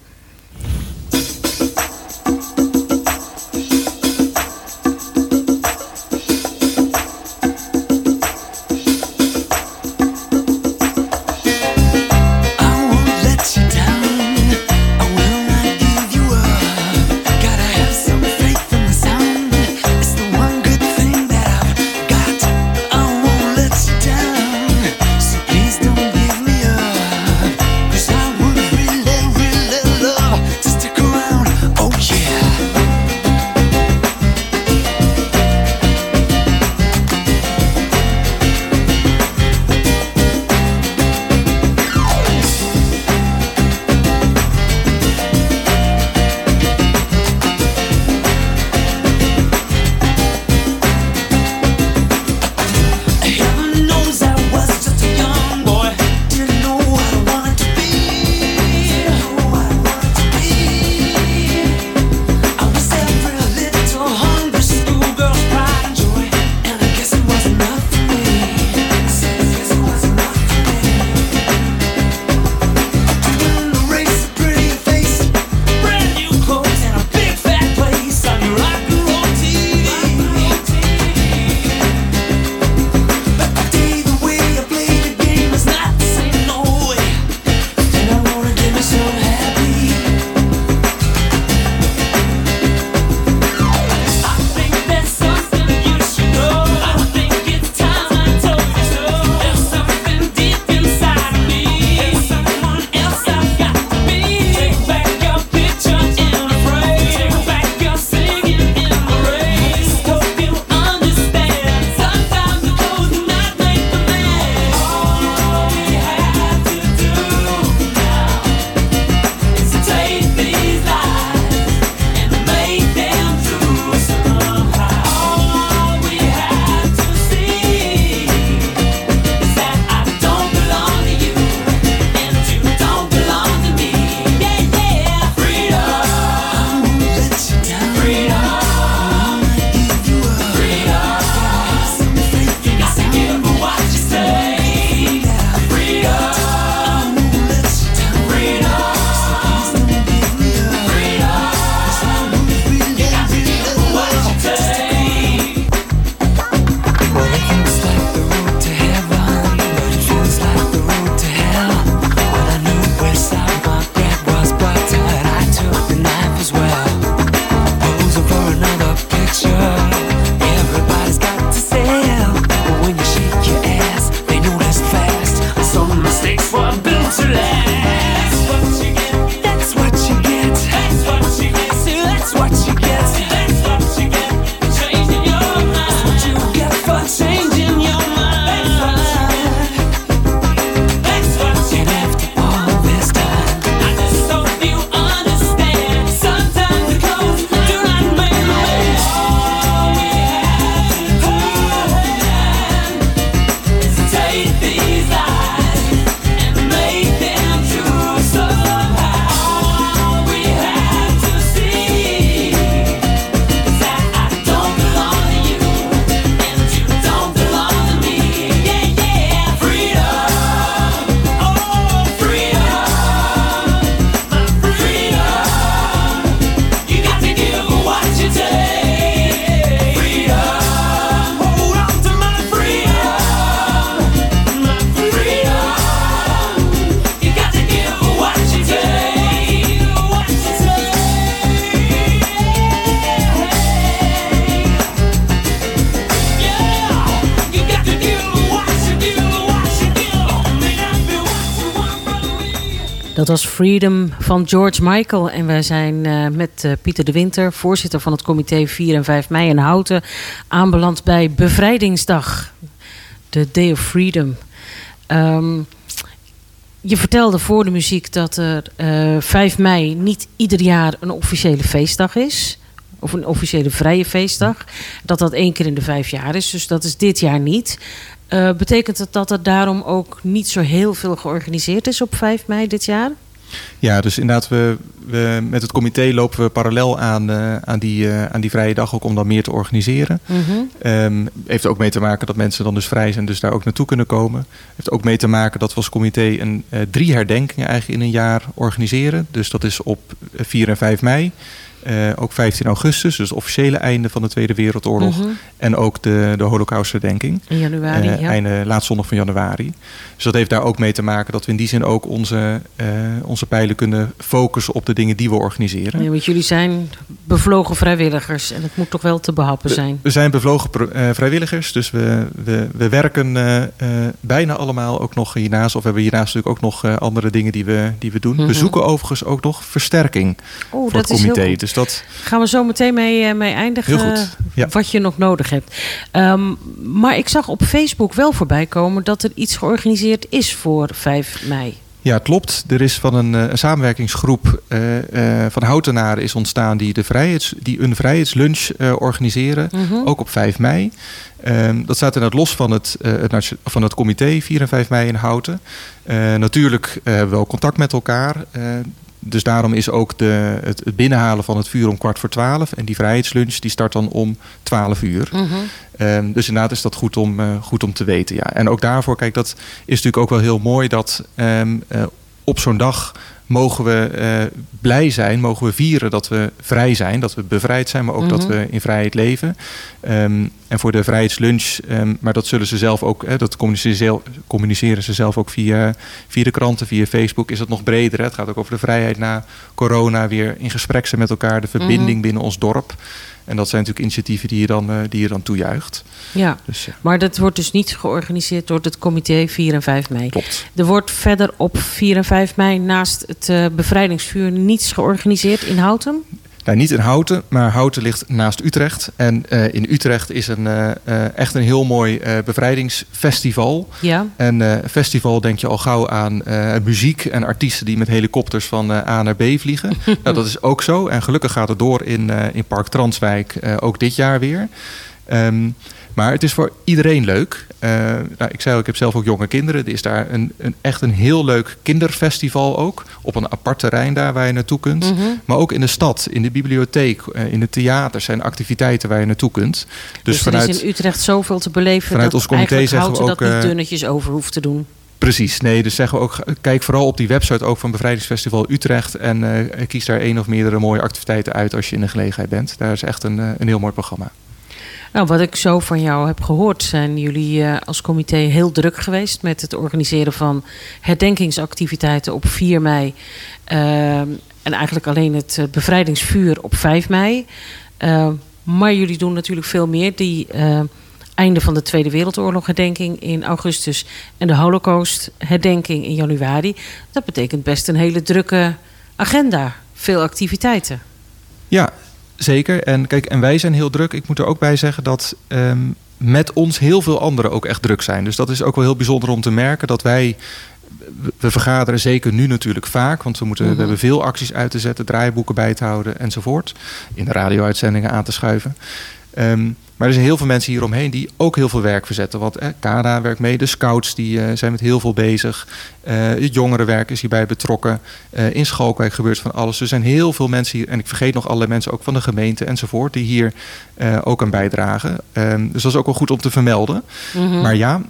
Dat was Freedom van George Michael. En wij zijn eh, met eh, Pieter de Winter, voorzitter van het comité 4 en 5 mei in Houten, aanbeland bij Bevrijdingsdag. De Day of Freedom. Ehm, je vertelde voor de muziek dat er eh 5 mei niet ieder jaar een officiële feestdag is. Of een officiële vrije feestdag. Dat dat één keer in de vijf jaar is. Dus dat is dit jaar niet. Eh, betekent het dat er daarom ook niet zo heel veel georganiseerd is op 5 mei dit jaar? Ja, dus inderdaad, we, we, met het comité lopen we parallel aan, eh, aan, die, eh, aan die vrije dag ook om dan meer te organiseren. Ehm, heeft ook mee te maken dat mensen dan dus vrij zijn, dus daar ook naartoe kunnen komen. Heeft ook mee te maken dat we als comité een, drie herdenkingen eigenlijk in een jaar organiseren. Dus dat is op 4 en 5 mei. Eh, ook 15 augustus, dus het officiële einde van de Tweede Wereldoorlog. Mhm. En ook de, de Holocaustherdenking. In januari, Eh, ja. Einde, laatste zondag van januari. Dus dat heeft daar ook mee te maken dat we in die zin ook onze, eh, onze pijlen kunnen focussen op de dingen die we organiseren. Ja, want jullie zijn bevlogen vrijwilligers en het moet toch wel te behappen zijn. We zijn bevlogen vrijwilligers, dus we, we, we werken bijna allemaal ook nog hiernaast. Of we hebben hiernaast natuurlijk ook nog andere dingen die we, die we doen. Mhm. We zoeken overigens ook nog versterking Oh, voor dat het is heel comité. goed. Dus dat, Gaan we zo meteen mee, eh, mee eindigen. Heel goed, ja. Wat je nog nodig hebt. Ehm, maar ik zag op Facebook wel voorbij komen dat er iets georganiseerd is voor 5 mei. Ja, klopt. Er is van een, eh, een samenwerkingsgroep eh, van Houtenaren is ontstaan die, de vrijheids, die een vrijheidslunch eh, organiseren. Mhm. Ook op 5 mei. Ehm, dat staat inderdaad los van het, het, van het comité 4 en 5 mei in Houten. Natuurlijk eh, wel contact met elkaar. Dus daarom is ook de, het, het binnenhalen van het vuur om kwart voor twaalf. En die vrijheidslunch die start dan om 12 uur. Mhm. Ehm, dus inderdaad is dat goed om, eh, goed om te weten. Ja. En ook daarvoor, kijk, dat is natuurlijk ook wel heel mooi dat ehm, eh, op zo'n dag mogen we eh, blij zijn, mogen we vieren dat we vrij zijn, dat we bevrijd zijn, maar ook dat Mhm. we in vrijheid leven. Ehm, en voor de vrijheidslunch, ehm, maar dat zullen ze zelf ook, hè, dat communiceren, ze zelf- ook via, via de kranten, via Facebook, is het nog breder. Hè? Het gaat ook over de vrijheid na corona, weer in gesprek zijn met elkaar, de verbinding Mhm. binnen ons dorp. En dat zijn natuurlijk initiatieven die je dan, eh, die je dan toejuicht. Ja, Dus ja, maar dat wordt dus niet georganiseerd door het comité 4 en 5 mei. klopt. Er wordt verder op 4 en 5 mei naast het eh, bevrijdingsvuur niets georganiseerd in Houten. Nou, niet in Houten, maar Houten ligt naast Utrecht. En eh, in Utrecht is een, eh, eh, echt een heel mooi bevrijdingsfestival. Ja. En festival denk je al gauw aan muziek en artiesten die met helikopters van A naar B vliegen. (laughs) nou, dat is ook zo. En gelukkig gaat het door in, in Park Transwijk ook dit jaar weer. Ehm, maar het is voor iedereen leuk. Eh, nou, ik zei al, ik heb zelf ook jonge kinderen. Er is daar een, een, echt een heel leuk kinderfestival ook. Op een apart terrein daar waar je naartoe kunt. Mhm. Maar ook in de stad, in de bibliotheek, eh, in het theater zijn activiteiten waar je naartoe kunt. Dus, Dus, er vanuit. is in Utrecht zoveel te beleven vanuit dat ons comité zeggen we Houten dat ook, niet eh, dunnetjes over hoeft te doen. Precies, nee, dus zeggen we ook, kijk vooral op die website ook van Bevrijdingsfestival Utrecht. En kies daar één of meerdere mooie activiteiten uit als je in de gelegenheid bent. Daar is echt een, een heel mooi programma. Nou, wat ik zo van jou heb gehoord, zijn jullie eh, als comité heel druk geweest met het organiseren van herdenkingsactiviteiten op 4 mei. eh, en eigenlijk alleen het eh, bevrijdingsvuur op 5 mei. Maar jullie doen natuurlijk veel meer. Die einde van de Tweede Wereldoorlog herdenking in augustus en de Holocaust herdenking in januari. Dat betekent best een hele drukke agenda. Veel activiteiten. Ja, zeker. En kijk, en wij zijn heel druk. Ik moet er ook bij zeggen dat ehm, met ons heel veel anderen ook echt druk zijn. Dus dat is ook wel heel bijzonder om te merken dat wij. We vergaderen zeker nu natuurlijk vaak, want we, moeten, Mhm. we hebben veel acties uit te zetten, draaiboeken bij te houden enzovoort. In de radio-uitzendingen aan te schuiven. Ehm, maar er zijn heel veel mensen hieromheen die ook heel veel werk verzetten. Want eh, werkt mee, de scouts die, eh, zijn met heel veel bezig. Eh, het jongerenwerk is hierbij betrokken. Eh, in Schalkwijk gebeurt van alles. Er zijn heel veel mensen hier, en ik vergeet nog allerlei mensen ook van de gemeente enzovoort, die hier ook aan bijdragen. Ehm, dus dat is ook wel goed om te vermelden. Mhm. Maar ja,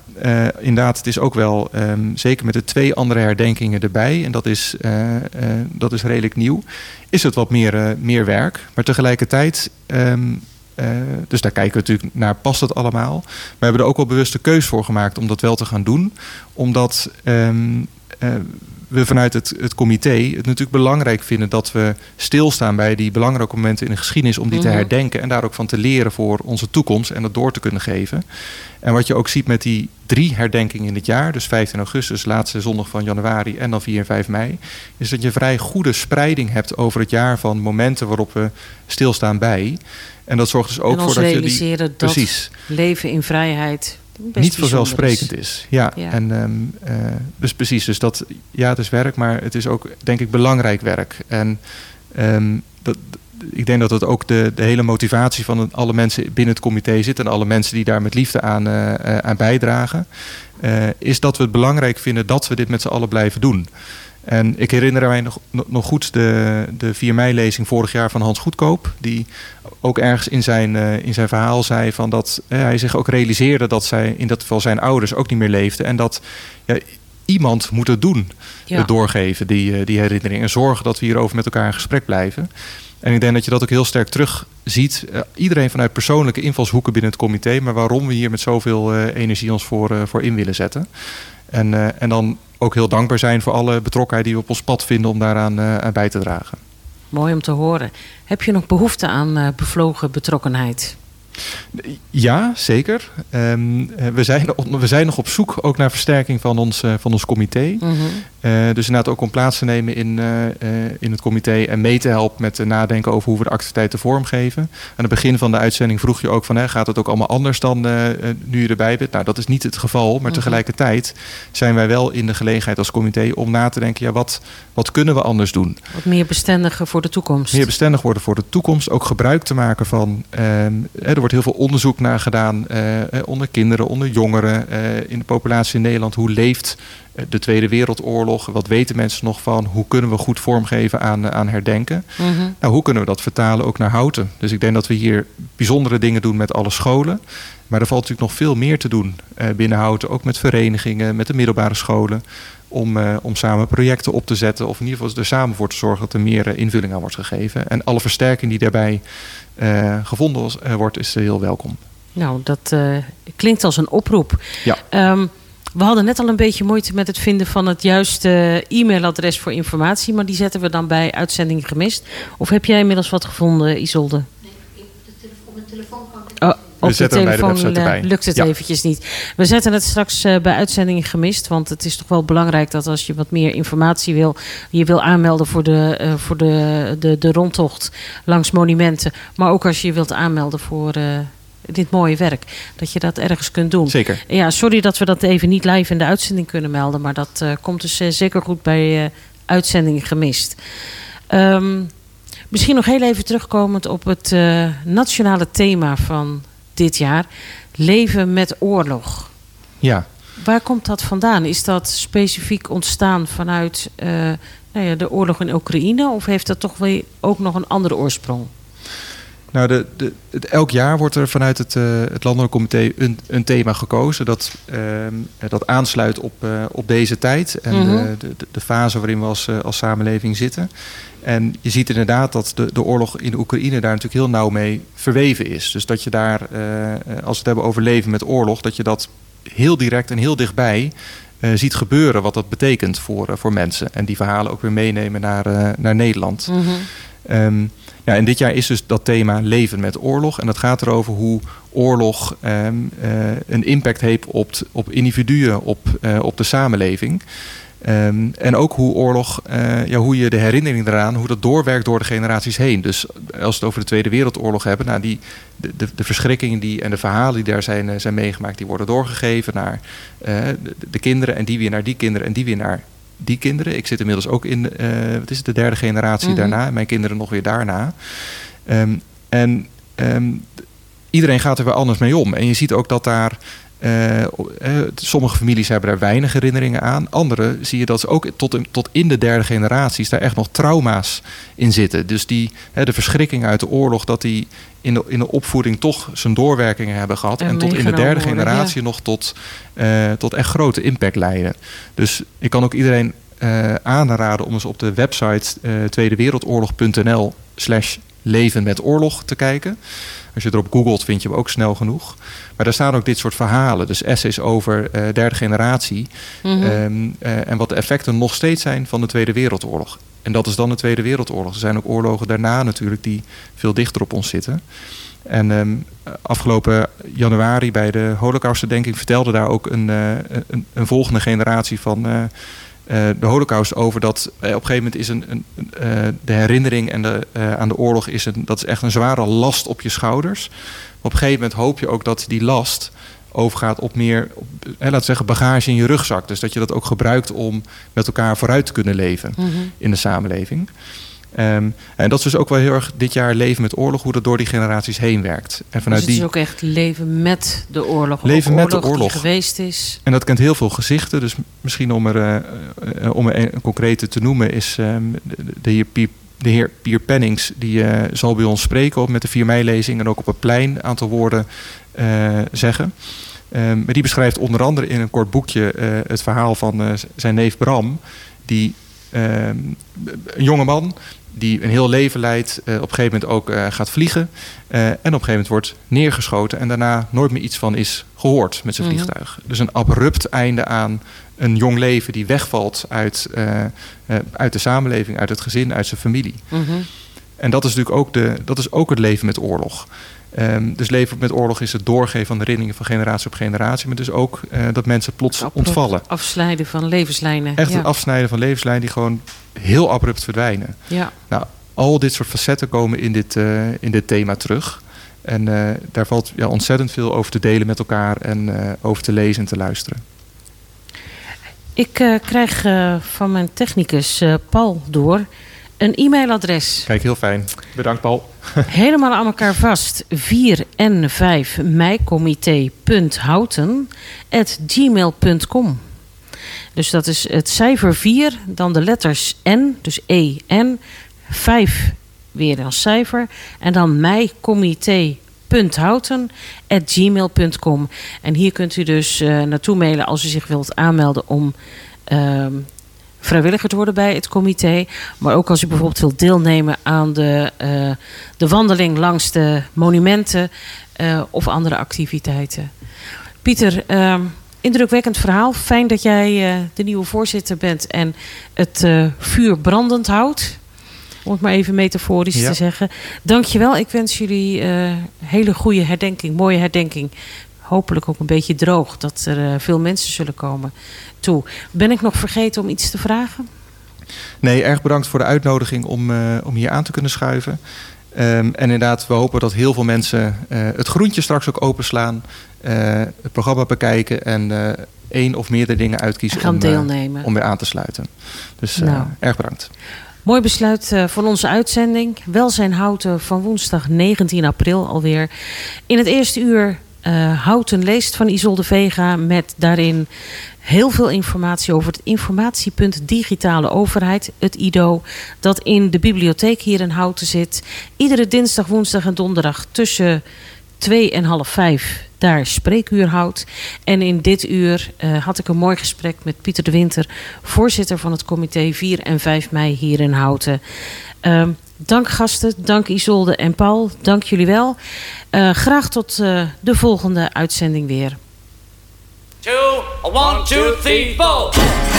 inderdaad, het is ook wel, ehm, zeker met de twee andere herdenkingen erbij, en dat is, dat is redelijk nieuw, is het wat meer, meer werk. Maar tegelijkertijd, ehm, eh, dus daar kijken we natuurlijk naar, past het allemaal? We hebben er ook wel bewust de keus voor gemaakt om dat wel te gaan doen. Omdat ehm, eh, we vanuit het, het comité het natuurlijk belangrijk vinden dat we stilstaan bij die belangrijke momenten in de geschiedenis om die te Mhm. herdenken en daar ook van te leren voor onze toekomst en dat door te kunnen geven. En wat je ook ziet met die drie herdenkingen in het jaar, dus 15 augustus, laatste zondag van januari en dan 4 en 5 mei, is dat je vrij goede spreiding hebt over het jaar van momenten waarop we stilstaan bij. En dat zorgt dus ook voor dat je die. Precies leven in vrijheid niet bijzonder vanzelfsprekend is. Ja, Ja. en ehm, eh, dus precies. Dus dat, ja, het is werk, maar het is ook, denk ik, belangrijk werk. En ehm, dat, ik denk dat het ook de, de hele motivatie van alle mensen binnen het comité zit en alle mensen die daar met liefde aan, eh, eh, aan bijdragen, is dat we het belangrijk vinden dat we dit met z'n allen blijven doen. En ik herinner mij nog, nog- goed de, de 4 mei-lezing vorig jaar van Hans Goedkoop. Die ook ergens in zijn, eh, in zijn verhaal zei van dat eh, hij zich ook realiseerde dat zij, in dat geval zijn ouders, ook niet meer leefden. En dat ja, iemand moet het doen. Ja. Het doorgeven, die, eh, die herinnering. En zorgen dat we hierover met elkaar in gesprek blijven. En ik denk dat je dat ook heel sterk terug ziet. Eh, iedereen vanuit persoonlijke invalshoeken binnen het comité. Maar waarom we hier met zoveel energie ons voor, voor in willen zetten. En, en dan ook heel dankbaar zijn voor alle betrokkenheid die we op ons pad vinden om daaraan eh, aan bij te dragen. Mooi om te horen. Heb je nog behoefte aan eh, bevlogen betrokkenheid? Ja, zeker. Ehm, eh, we, zijn, we zijn nog op zoek ook naar versterking van ons, eh, van ons comité. Eh, dus inderdaad ook om plaats te nemen in, eh, in het comité en mee te helpen met nadenken over hoe we de activiteiten vormgeven. Aan het begin van de uitzending vroeg je ook van hè, gaat het ook allemaal anders dan nu je erbij bent? Nou, dat is niet het geval, maar Mhm. tegelijkertijd zijn wij wel in de gelegenheid als comité om na te denken, ja, wat, wat kunnen we anders doen? Wat meer bestendiger voor de toekomst. meer bestendig worden voor de toekomst. Ook gebruik te maken van. ehm, wordt heel veel onderzoek naar gedaan eh, eh, onder kinderen, onder jongeren eh, in de populatie in Nederland. Hoe leeft de Tweede Wereldoorlog? Wat weten mensen nog van? Hoe kunnen we goed vormgeven aan, aan herdenken? Mhm. Nou, hoe kunnen we dat vertalen ook naar Houten? Dus ik denk dat we hier bijzondere dingen doen met alle scholen. Maar er valt natuurlijk nog veel meer te doen binnen Houten. Ook met verenigingen, met de middelbare scholen. Om, eh, om samen projecten op te zetten. Of in ieder geval er samen voor te zorgen dat er meer eh, invulling aan wordt gegeven. En alle versterking die daarbij eh, gevonden was- wordt, is heel welkom. Nou, dat eh, klinkt als een oproep. Ja. Ehm, we hadden net al een beetje moeite met het vinden van het juiste e-mailadres voor informatie. Maar die zetten we dan bij uitzending gemist. Of heb jij inmiddels wat gevonden, Isolde? Op mijn telefoon op de zetten hem bij de telefoon website eh, erbij. lukt het Ja. eventjes niet. We zetten het straks eh, bij uitzendingen gemist. Want het is toch wel belangrijk dat als je wat meer informatie wil... je wil aanmelden voor de, eh, voor de, de, de rondtocht langs monumenten. Maar ook als je je wilt aanmelden voor dit mooie werk. Dat je dat ergens kunt doen. Zeker. Ja, sorry dat we dat even niet live in de uitzending kunnen melden. Maar dat komt dus zeker goed bij uitzendingen gemist. Ehm, misschien nog heel even terugkomend op het nationale thema van dit jaar. Leven met oorlog. Ja. Waar komt dat vandaan? Is dat specifiek ontstaan vanuit eh, nou ja, de oorlog in Oekraïne? Of heeft dat toch weer ook nog een andere oorsprong? Nou, de, de, het- elk jaar wordt er vanuit het, eh, het Landelijk Comité een, een thema gekozen dat, ehm, eh, dat aansluit op, eh, op deze tijd en Mhm. de, de, de- de fase waarin we als, als samenleving zitten. En je ziet inderdaad dat de, de oorlog in de Oekraïne daar natuurlijk heel nauw mee verweven is. Dus dat je daar, als we het hebben over leven met oorlog, dat je dat heel direct en heel dichtbij ziet gebeuren wat dat betekent voor, voor mensen. En die verhalen ook weer meenemen naar, naar Nederland. Ehm, ja, en dit jaar is dus dat thema leven met oorlog. En dat gaat erover hoe oorlog ehm, eh, een impact heeft op, op individuen, op, eh, op de samenleving. Ehm, en ook hoe oorlog, eh, ja, hoe je de herinnering eraan, hoe dat doorwerkt door de generaties heen. Dus als we het over de Tweede Wereldoorlog hebben, nou die, de, de, de verschrikkingen die, en de verhalen die daar zijn, zijn meegemaakt, die worden doorgegeven naar de, de kinderen en die weer naar die kinderen en die weer naar die kinderen. Ik zit inmiddels ook in, eh, wat is het, de derde generatie Mhm. daarna. En mijn kinderen nog weer daarna. Ehm, en ehm, iedereen gaat er weer anders mee om. En je ziet ook dat daar... eh, eh, sommige families hebben daar weinig herinneringen aan. Andere zie je dat ze ook tot, in- tot in de derde generaties daar echt nog trauma's in zitten. Dus die, hè, de verschrikking uit de oorlog, dat die in de, in de opvoeding toch zijn doorwerkingen hebben gehad. En En, tot in de derde worden, generatie nog tot, eh, tot echt grote impact leiden. Dus ik kan ook iedereen aanraden om eens op de website tweedewereldoorlog.nl slash leven met oorlog te kijken. Als je erop googelt, vind je hem ook snel genoeg. Maar daar staan ook dit soort verhalen. Dus essays over eh, derde generatie. Mhm. Ehm, eh, en wat de effecten nog steeds zijn van de Tweede Wereldoorlog. En dat is dan de Tweede Wereldoorlog. Er zijn ook oorlogen daarna natuurlijk die veel dichter op ons zitten. En ehm, afgelopen januari bij de Holocaustherdenking vertelde daar ook een, eh, een, een volgende generatie van eh, de Holocaust over dat eh, op een gegeven moment is een, een, eh, de herinnering en de, aan de oorlog is een, dat is echt een zware last op je schouders. Maar op een gegeven moment hoop je ook dat die last overgaat op meer, op, laten we zeggen, bagage in je rugzak. Dus dat je dat ook gebruikt om met elkaar vooruit te kunnen leven Mhm. in de samenleving. Ehm, en dat is dus ook wel heel erg dit jaar leven met oorlog, hoe dat door die generaties heen werkt. En Dus vanuit het is die, ook echt leven met de oorlog. Leven met de die oorlog. geweest is. en dat kent heel veel gezichten. Dus misschien om er, eh, eh, om er een, concrete te noemen, is ehm, de, heer Pier, de heer Pier Pennings. Die eh, zal bij ons spreken op met de 4 mei-lezing en ook op het plein een aantal woorden zeggen. Ehm, maar die beschrijft onder andere in een kort boekje het verhaal van zijn neef Bram. Die een jonge man die een heel leven leidt, eh, op een gegeven moment ook eh, gaat vliegen. eh, en op een gegeven moment wordt neergeschoten en daarna nooit meer iets van is gehoord met zijn Mhm. vliegtuig. Dus een abrupt einde aan een jong leven die wegvalt uit, uit de samenleving, uit het gezin, uit zijn familie. Mhm. En dat is natuurlijk ook, de, dat is ook het leven met oorlog. Ehm, dus leven met oorlog is het doorgeven van herinneringen van generatie op generatie. Maar dus ook eh, dat mensen plots Abrupt ontvallen. Afsnijden van levenslijnen. Echt ja. het afsnijden van levenslijnen die gewoon heel abrupt verdwijnen. Ja. Nou, al dit soort facetten komen in dit, eh, in dit thema terug. En eh, daar valt ja, ontzettend veel over te delen met elkaar en over te lezen en te luisteren. Ik krijg van mijn technicus Paul door een e-mailadres. Kijk, heel fijn. Bedankt, Paul. (laughs) Helemaal aan elkaar vast. 4 en 5 meicomité.houten at gmail.com. Dus dat is het cijfer 4, dan de letters N, dus E, N, 5 weer een cijfer. En dan meicomité.houten at gmail.com. En hier kunt u dus eh, naartoe mailen als u zich wilt aanmelden om ehm, vrijwilliger te worden bij het comité. Maar ook als u bijvoorbeeld wilt deelnemen aan de, eh, de wandeling langs de monumenten eh, of andere activiteiten. Pieter, ehm, indrukwekkend verhaal. Fijn dat jij eh, de nieuwe voorzitter bent en het vuur brandend houdt. Om het maar even metaforisch Ja. te zeggen. Dankjewel. Ik wens jullie hele goede herdenking, mooie herdenking. Hopelijk ook een beetje droog, dat er eh, veel mensen zullen komen toe. Ben ik nog vergeten om iets te vragen? Nee, erg bedankt voor de uitnodiging om, eh, om hier aan te kunnen schuiven. Ehm, en inderdaad, we hopen dat heel veel mensen eh, het groentje straks ook openslaan. eh, het programma bekijken en eh één of meerdere dingen uitkiezen Gaan om, deelnemen. om weer aan te sluiten. Dus Nou. erg bedankt. Mooi besluit van onze uitzending. Welzijn Houten van woensdag 19 april alweer. In het eerste uur eh, Houten leest van Isolde Vega... met daarin heel veel informatie over het informatiepunt Digitale Overheid, het IDO... dat in de bibliotheek hier in Houten zit. Iedere dinsdag, woensdag en donderdag tussen twee en half vijf daar spreekuur houdt. En in dit uur eh, had ik een mooi gesprek met Pieter de Winter, voorzitter van het comité 4 en 5 mei hier in Houten. Ehm, dank gasten, dank Isolde en Paul, dank jullie wel. Eh, graag tot eh, de volgende uitzending weer. two, one, two, three, four.